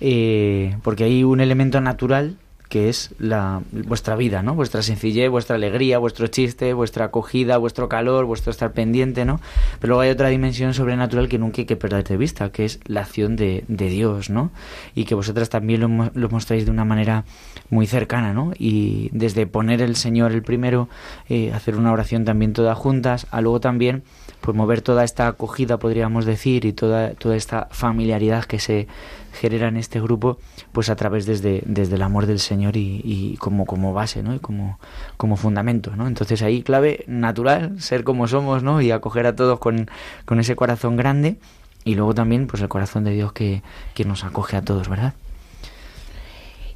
eh, porque hay un elemento natural que es la, vuestra vida, ¿no? Vuestra sencillez, vuestra alegría, vuestro chiste, vuestra acogida, vuestro calor, vuestro estar pendiente, ¿no? Pero luego hay otra dimensión sobrenatural que nunca hay que perder de vista, que es la acción de, de Dios, ¿no? Y que vosotras también lo, lo mostráis de una manera muy cercana, ¿no? Y desde poner el Señor el primero, eh, hacer una oración también todas juntas, a luego también pues mover toda esta acogida, podríamos decir, y toda, toda esta familiaridad que se genera en este grupo, pues a través desde, desde el amor del Señor y, y como, como base, ¿no? Y como, como fundamento, ¿no? Entonces ahí clave natural, ser como somos, ¿no? Y acoger a todos con, con ese corazón grande y luego también pues el corazón de Dios que, que nos acoge a todos, ¿verdad?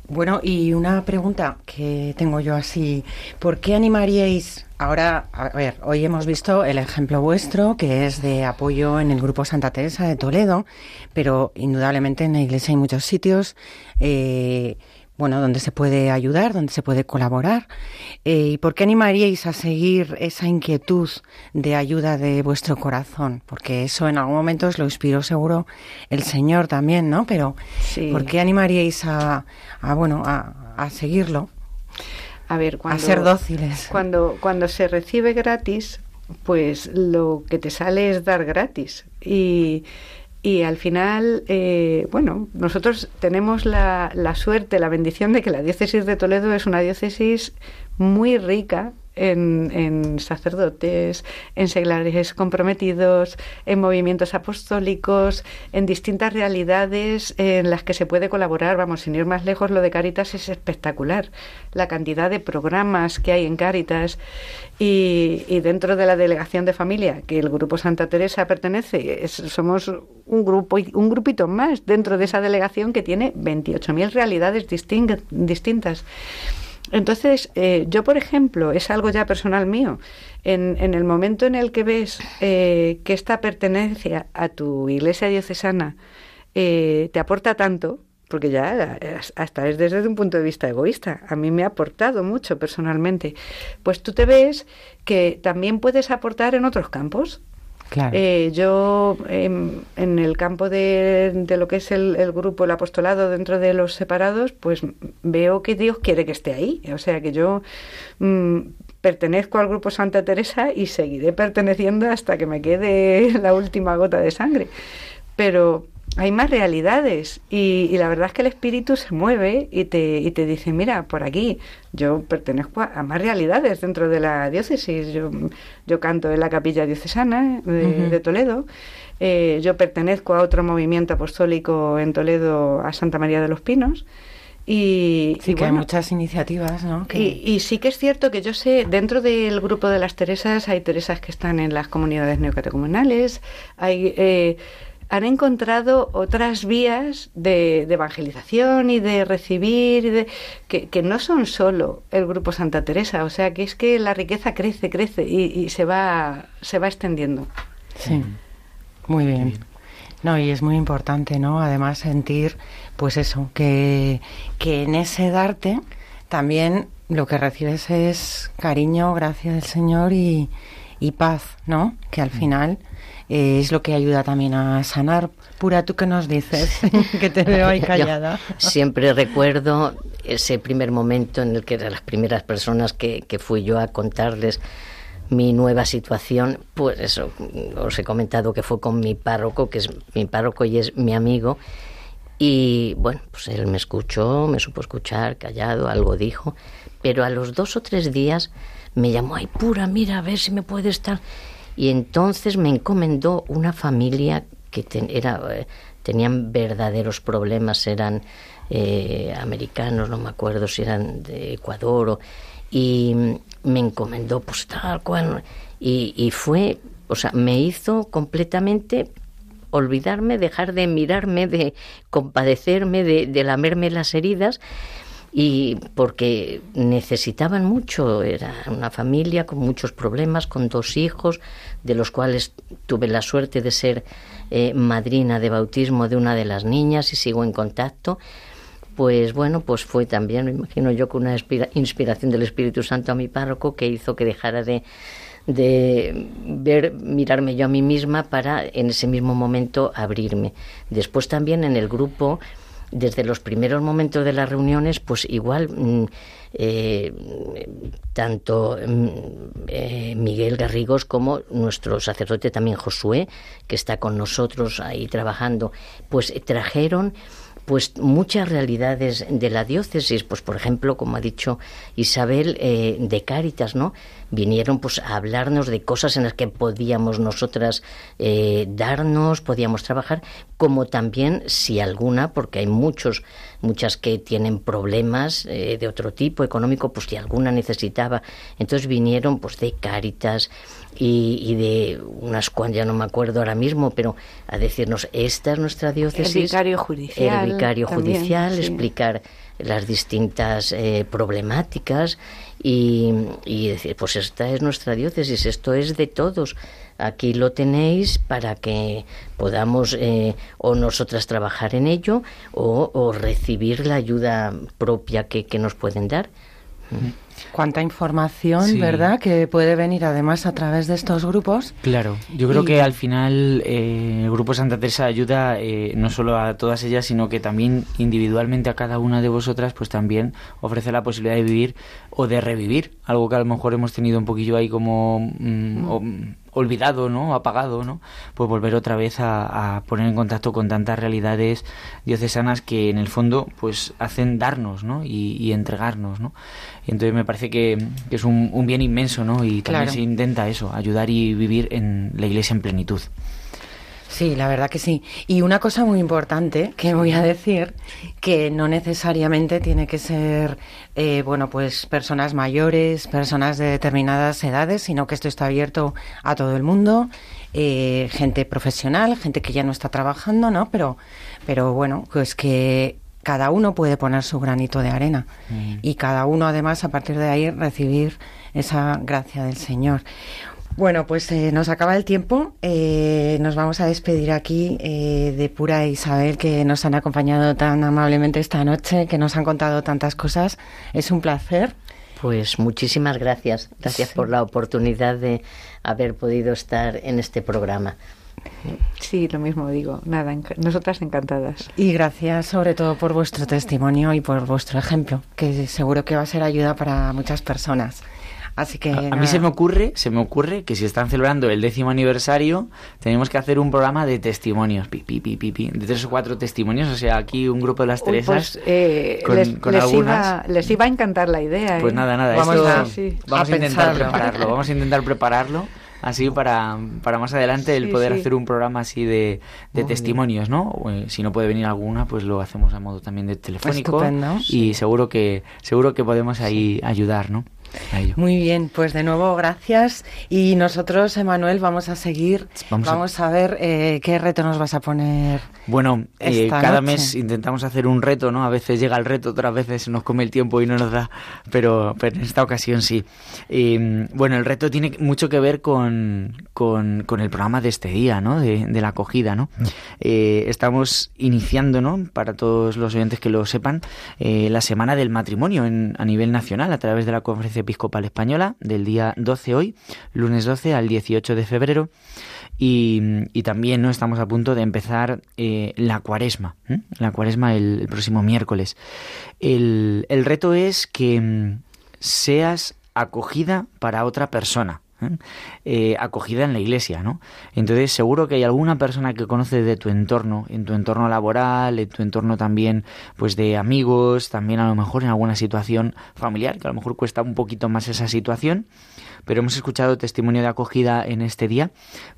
Bueno, y una pregunta que tengo yo así, ¿por qué animaríais ahora, a ver, hoy hemos visto el ejemplo vuestro, que es de apoyo en el Grupo Santa Teresa de Toledo, pero indudablemente en la iglesia hay muchos sitios, eh, bueno, donde se puede ayudar, donde se puede colaborar. Eh, ¿Y por qué animaríais a seguir esa inquietud de ayuda de vuestro corazón? Porque eso en algún momento os lo inspiró seguro el Señor también, ¿no? Pero Sí. ¿por qué animaríais a, a, bueno, a, a seguirlo? A ver, cuando, a ser dóciles. Cuando, cuando se recibe gratis, pues lo que te sale es dar gratis. Y, Y al final, eh, bueno, nosotros tenemos la, la suerte, la bendición de que la diócesis de Toledo es una diócesis muy rica en, en sacerdotes, en seglares comprometidos, en movimientos apostólicos, en distintas realidades en las que se puede colaborar. Vamos, sin ir más lejos, lo de Cáritas es espectacular. La cantidad de programas que hay en Cáritas y, dentro de la delegación de familia, que el Grupo Santa Teresa pertenece, es- somos un grupo un grupito más dentro de esa delegación que tiene 28.000 realidades distin- distintas. Entonces, eh, yo, por ejemplo, es algo ya personal mío. En, en el momento en el que ves eh, que esta pertenencia a tu iglesia diocesana eh, te aporta tanto, porque ya eh, hasta es desde un punto de vista egoísta, a mí me ha aportado mucho personalmente, pues tú te ves que también puedes aportar en otros campos. Eh, yo, em, en el campo de, de lo que es el, el grupo, el apostolado dentro de los separados, pues veo que Dios quiere que esté ahí. O sea que yo mm, pertenezco al grupo Santa Teresa y seguiré perteneciendo hasta que me quede la última gota de sangre. Pero hay más realidades y, y la verdad es que el espíritu se mueve y te, y te dice, mira, por aquí yo pertenezco a, a más realidades dentro de la diócesis. Yo, yo canto en la capilla diocesana de, Ujú. de Toledo. Eh, yo pertenezco a otro movimiento apostólico en Toledo, a Santa María de los Pinos. Y, Sí, y que hay muchas iniciativas, ¿no? Que- y, y sí que es cierto que yo sé, dentro del grupo de las Teresas hay Teresas que están en las comunidades neocatecumenales, hay, eh, han encontrado otras vías de, de evangelización y de recibir, y de, que, que no son solo el grupo Santa Teresa, o sea que es que la riqueza crece, crece y, y se, va, se va extendiendo. Sí, muy bien. No, y es muy importante, ¿no? Además sentir, pues eso, que, que en ese darte también lo que recibes es cariño, gracia del Señor y, y paz, ¿no? Que al final eh, es lo que ayuda también a sanar. Pura, ¿tú qué nos dices? que te veo ahí Yo callada. siempre recuerdo ese primer momento en el que eran las primeras personas que, que fui yo a contarles mi nueva situación, pues eso, os he comentado que fue con mi párroco, que es mi párroco y es mi amigo, y bueno, pues él me escuchó, me supo escuchar, callado, algo dijo, pero a los dos o tres días me llamó, ay pura, mira, a ver si me puede estar. Y entonces me encomendó una familia que ten- era, eh, tenían verdaderos problemas, eran eh, americanos, no me acuerdo si eran de Ecuador, o- y me encomendó pues tal cual, y, y fue, o sea, me hizo completamente olvidarme, dejar de mirarme, de compadecerme, de, de lamerme las heridas y porque necesitaban mucho, era una familia con muchos problemas, con dos hijos, de los cuales tuve la suerte de ser eh, madrina de bautismo de una de las niñas y sigo en contacto. Pues bueno, pues fue también, me imagino yo, con una inspira- inspiración del Espíritu Santo a mi párroco que hizo que dejara de, de ver, mirarme yo a mí misma para en ese mismo momento abrirme. Después también en el grupo, desde los primeros momentos de las reuniones, pues igual mm, eh, tanto mm, eh, Miguel Garrigos como nuestro sacerdote también Josué, que está con nosotros ahí trabajando, pues trajeron pues muchas realidades de la diócesis, pues por ejemplo, como ha dicho Isabel, eh, de Cáritas, ¿no? Vinieron pues a hablarnos de cosas en las que podíamos nosotras eh, darnos, podíamos trabajar, como también, si alguna, porque hay muchos, muchas que tienen problemas eh, de otro tipo económico, pues si alguna necesitaba, entonces vinieron pues de Cáritas y, y de unas cuantas, ya no me acuerdo ahora mismo, pero a decirnos, esta es nuestra diócesis. El vicario judicial El vicario también, judicial, sí. explicar las distintas eh, problemáticas y, y decir, pues esta es nuestra diócesis, esto es de todos. Aquí lo tenéis para que podamos eh, o nosotras trabajar en ello o, o recibir la ayuda propia que, que nos pueden dar. Cuánta información, Sí. ¿verdad? Que puede venir además a través de estos grupos. Claro, yo creo Y- que al final eh, el Grupo Santa Teresa ayuda eh, no solo a todas ellas, sino que también individualmente a cada una de vosotras, pues también ofrece la posibilidad de vivir o de revivir algo que a lo mejor hemos tenido un poquillo ahí como mm, o- olvidado, ¿no? Apagado, ¿no? Pues volver otra vez a, a poner en contacto con tantas realidades diocesanas que en el fondo pues hacen darnos, ¿no? Y, y entregarnos, ¿no? Y entonces me parece que, que es un, un bien inmenso, ¿no? Y también Claro. se intenta eso, ayudar y vivir en la iglesia en plenitud. Sí, la verdad que sí. Y una cosa muy importante que voy a decir, que no necesariamente tiene que ser, eh, bueno, pues personas mayores, personas de determinadas edades, sino que esto está abierto a todo el mundo, eh, gente profesional, gente que ya no está trabajando, ¿no? Pero, pero bueno, pues que cada uno puede poner su granito de arena y cada uno además a partir de ahí recibir esa gracia del Señor. Bueno, pues eh, nos acaba el tiempo. Eh, nos vamos a despedir aquí eh, de Pura e Isabel, que nos han acompañado tan amablemente esta noche, que nos han contado tantas cosas. Es un placer. Pues muchísimas gracias. Gracias por la oportunidad de haber podido estar en este programa. Sí, lo mismo digo. Nada, enc- nosotras encantadas. Y gracias sobre todo por vuestro testimonio y por vuestro ejemplo, que seguro que va a ser ayuda para muchas personas. Así que A, a mí se me ocurre, se me ocurre que si están celebrando el décimo aniversario, tenemos que hacer un programa de testimonios, pi, pi, pi, pi, pi, de tres o cuatro testimonios, o sea, aquí un grupo de las Uy, Teresas. pues eh, con- les, con les algunas. iba, les iba a encantar la idea. Pues ¿eh? nada, nada, Vamos esto a- sí. vamos a, a intentar pensarlo. prepararlo, vamos a intentar prepararlo así para, para más adelante el poder sí. hacer un programa así de, de testimonios, ¿no? Eh, si no puede venir alguna, pues lo hacemos a modo también de telefónico Estupendo. y seguro que seguro que podemos ahí ayudar, ¿no? Muy bien, pues de nuevo gracias. Y nosotros, Emanuel, vamos a seguir. Vamos Vamos, a- a... ver eh, qué reto nos vas a poner. Bueno, eh, cada noche. mes intentamos hacer un reto, ¿no? A veces llega el reto, otras veces nos come el tiempo y no nos da, pero, pero en esta ocasión sí. Eh, bueno, el reto tiene mucho que ver con, con, con el programa de este día, ¿no? De, de la acogida, ¿no? Eh, estamos iniciando, ¿no? Para todos los oyentes que lo sepan, eh, la Semana del Matrimonio en, a nivel nacional a través de la Conferencia Episcopal Española del día 12 hoy, lunes 12 al 18 de febrero. Y, y también no estamos a punto de empezar eh, la cuaresma, ¿eh? la cuaresma el, el próximo miércoles. El, el reto es que mm, seas acogida para otra persona. ¿Eh? Eh, acogida en la iglesia, ¿no? Entonces seguro que hay alguna persona que conoces de tu entorno, en tu entorno laboral, en tu entorno también, pues de amigos, también a lo mejor en alguna situación familiar, que a lo mejor cuesta un poquito más esa situación, pero hemos escuchado testimonio de acogida en este día,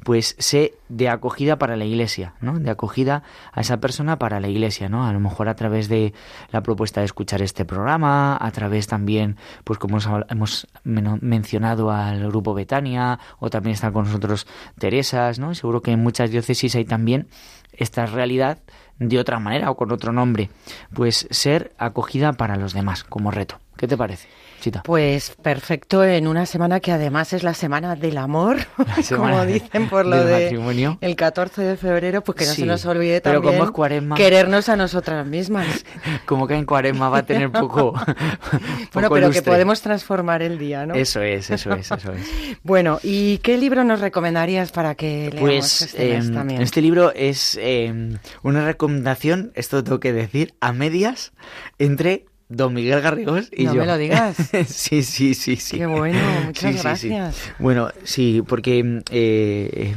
pues sé de acogida para la iglesia, ¿no? De acogida a esa persona para la iglesia, ¿no? A lo mejor a través de la propuesta de escuchar este programa, a través también, pues como hemos, mencionado al grupo Betania, o también están con nosotros Teresas, ¿no? Seguro que en muchas diócesis hay también esta realidad de otra manera o con otro nombre, pues ser acogida para los demás como reto. ¿Qué te parece, Chita? Pues perfecto, en una semana que además es la semana del amor, semana como dicen por lo del de matrimonio. el 14 de febrero, pues que no Sí, se nos olvide pero también como es cuaresma. querernos a nosotras mismas. Como que en cuaresma va a tener poco. bueno, pero que podemos transformar el día, ¿no? Eso es, eso es, eso es. Bueno, ¿y qué libro nos recomendarías para que leamos Pues este mes eh, también? este libro es eh, una recomendación, esto tengo que decir, a medias entre Don Miguel Garrigós y No yo. me lo digas. sí, sí, sí, sí. Qué bueno, muchas Sí, sí, sí. gracias. Bueno, sí, porque eh,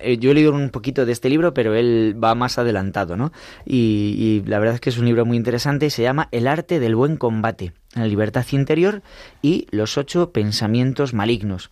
eh, yo he leído un poquito de este libro, pero él va más adelantado, ¿no? Y, y la verdad es que es un libro muy interesante, se llama El arte del buen combate, la libertad interior y los ocho pensamientos malignos.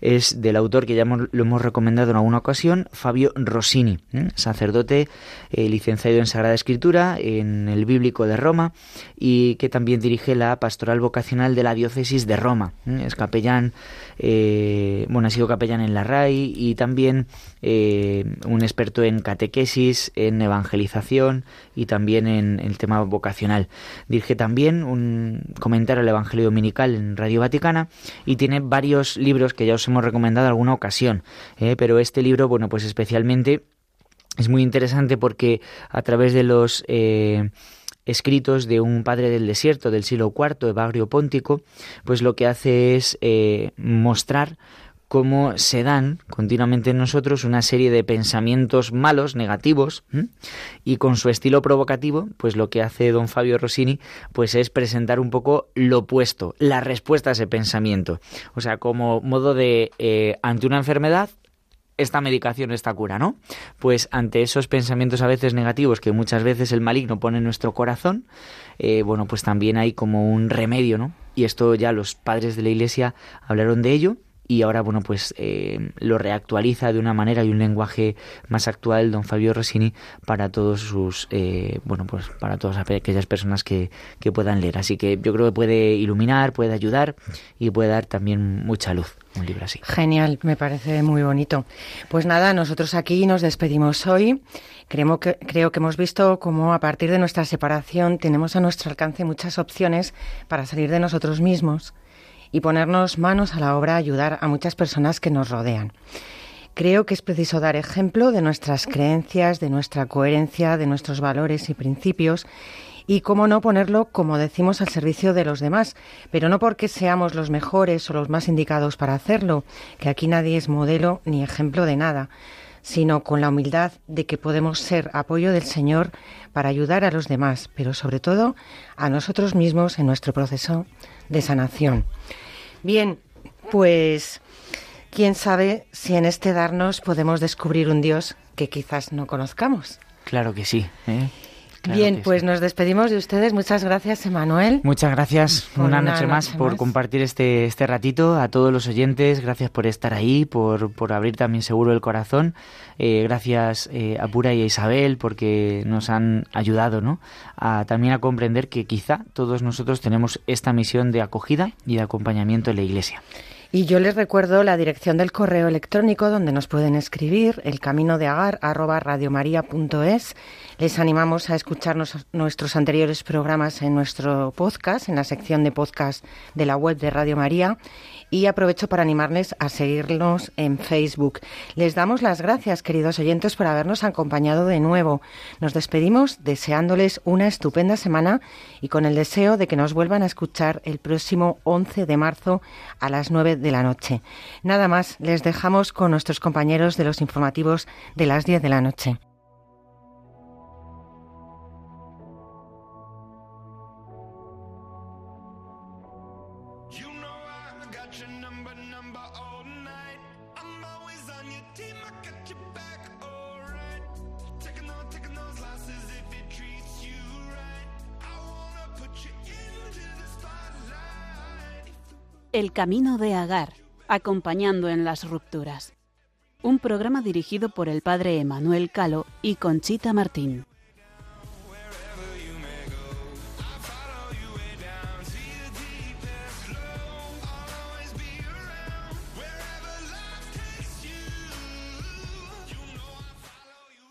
Es del autor que ya lo hemos recomendado en alguna ocasión, Fabio Rossini, sacerdote eh, licenciado en Sagrada Escritura en el Bíblico de Roma y que también dirige la pastoral vocacional de la diócesis de Roma. Es capellán, eh, bueno, ha sido capellán en la RAI y también eh, un experto en catequesis, en evangelización y también en el tema vocacional. Dirige también un comentario al Evangelio Dominical en Radio Vaticana y tiene varios libros que ya os hemos recomendado en alguna ocasión, eh, pero este libro, bueno, pues especialmente es muy interesante porque a través de los eh, escritos de un padre del desierto del siglo IV, Evagrio Póntico, pues lo que hace es eh, mostrar cómo se dan continuamente en nosotros una serie de pensamientos malos, negativos, y con su estilo provocativo, pues lo que hace don Fabio Rossini, pues es presentar un poco lo opuesto, la respuesta a ese pensamiento. O sea, como modo de, eh, ante una enfermedad, esta medicación, esta cura, ¿no? Pues ante esos pensamientos a veces negativos que muchas veces el maligno pone en nuestro corazón, eh, bueno, pues también hay como un remedio, ¿no? Y esto ya los padres de la Iglesia hablaron de ello y ahora, bueno, pues eh, lo reactualiza de una manera y un lenguaje más actual don Fabio Rossini para todos sus, eh, bueno, pues para todas aquellas personas que, que puedan leer. Así que yo creo que puede iluminar, puede ayudar y puede dar también mucha luz un libro así. Genial, me parece muy bonito. Pues nada, nosotros aquí nos despedimos hoy. Creo que, creo que hemos visto cómo a partir de nuestra separación tenemos a nuestro alcance muchas opciones para salir de nosotros mismos y ponernos manos a la obra a ayudar a muchas personas que nos rodean. Creo que es preciso dar ejemplo de nuestras creencias, de nuestra coherencia, de nuestros valores y principios y cómo no ponerlo, como decimos, al servicio de los demás, pero no porque seamos los mejores o los más indicados para hacerlo, que aquí nadie es modelo ni ejemplo de nada, sino con la humildad de que podemos ser apoyo del Señor para ayudar a los demás, pero sobre todo a nosotros mismos en nuestro proceso de sanación. Bien, pues quién sabe si en este darnos podemos descubrir un Dios que quizás no conozcamos. Claro que sí. ¿eh? Claro Bien, pues sí. nos despedimos de ustedes. Muchas gracias, Emanuel. Muchas gracias una una noche más noche por más. compartir este, este ratito. A todos los oyentes, gracias por estar ahí, por, por abrir también seguro el corazón. Eh, gracias eh, a Pura y a Isabel porque nos han ayudado ¿no? a, también a comprender que quizá todos nosotros tenemos esta misión de acogida y de acompañamiento en la Iglesia. Y yo les recuerdo la dirección del correo electrónico donde nos pueden escribir, el camino de agar arroba radiomaria.es. Les animamos a escuchar nos- nuestros anteriores programas en nuestro podcast, en la sección de podcast de la web de Radio María. Y aprovecho para animarles a seguirnos en Facebook. Les damos las gracias, queridos oyentes, por habernos acompañado de nuevo. Nos despedimos deseándoles una estupenda semana y con el deseo de que nos vuelvan a escuchar el próximo 11 de marzo a las 9 de la noche. Nada más, les dejamos con nuestros compañeros de los informativos de las 10 de la noche. El Camino de Agar, acompañando en las rupturas. Un programa dirigido por el padre Emanuel Calo y Conchita Martín.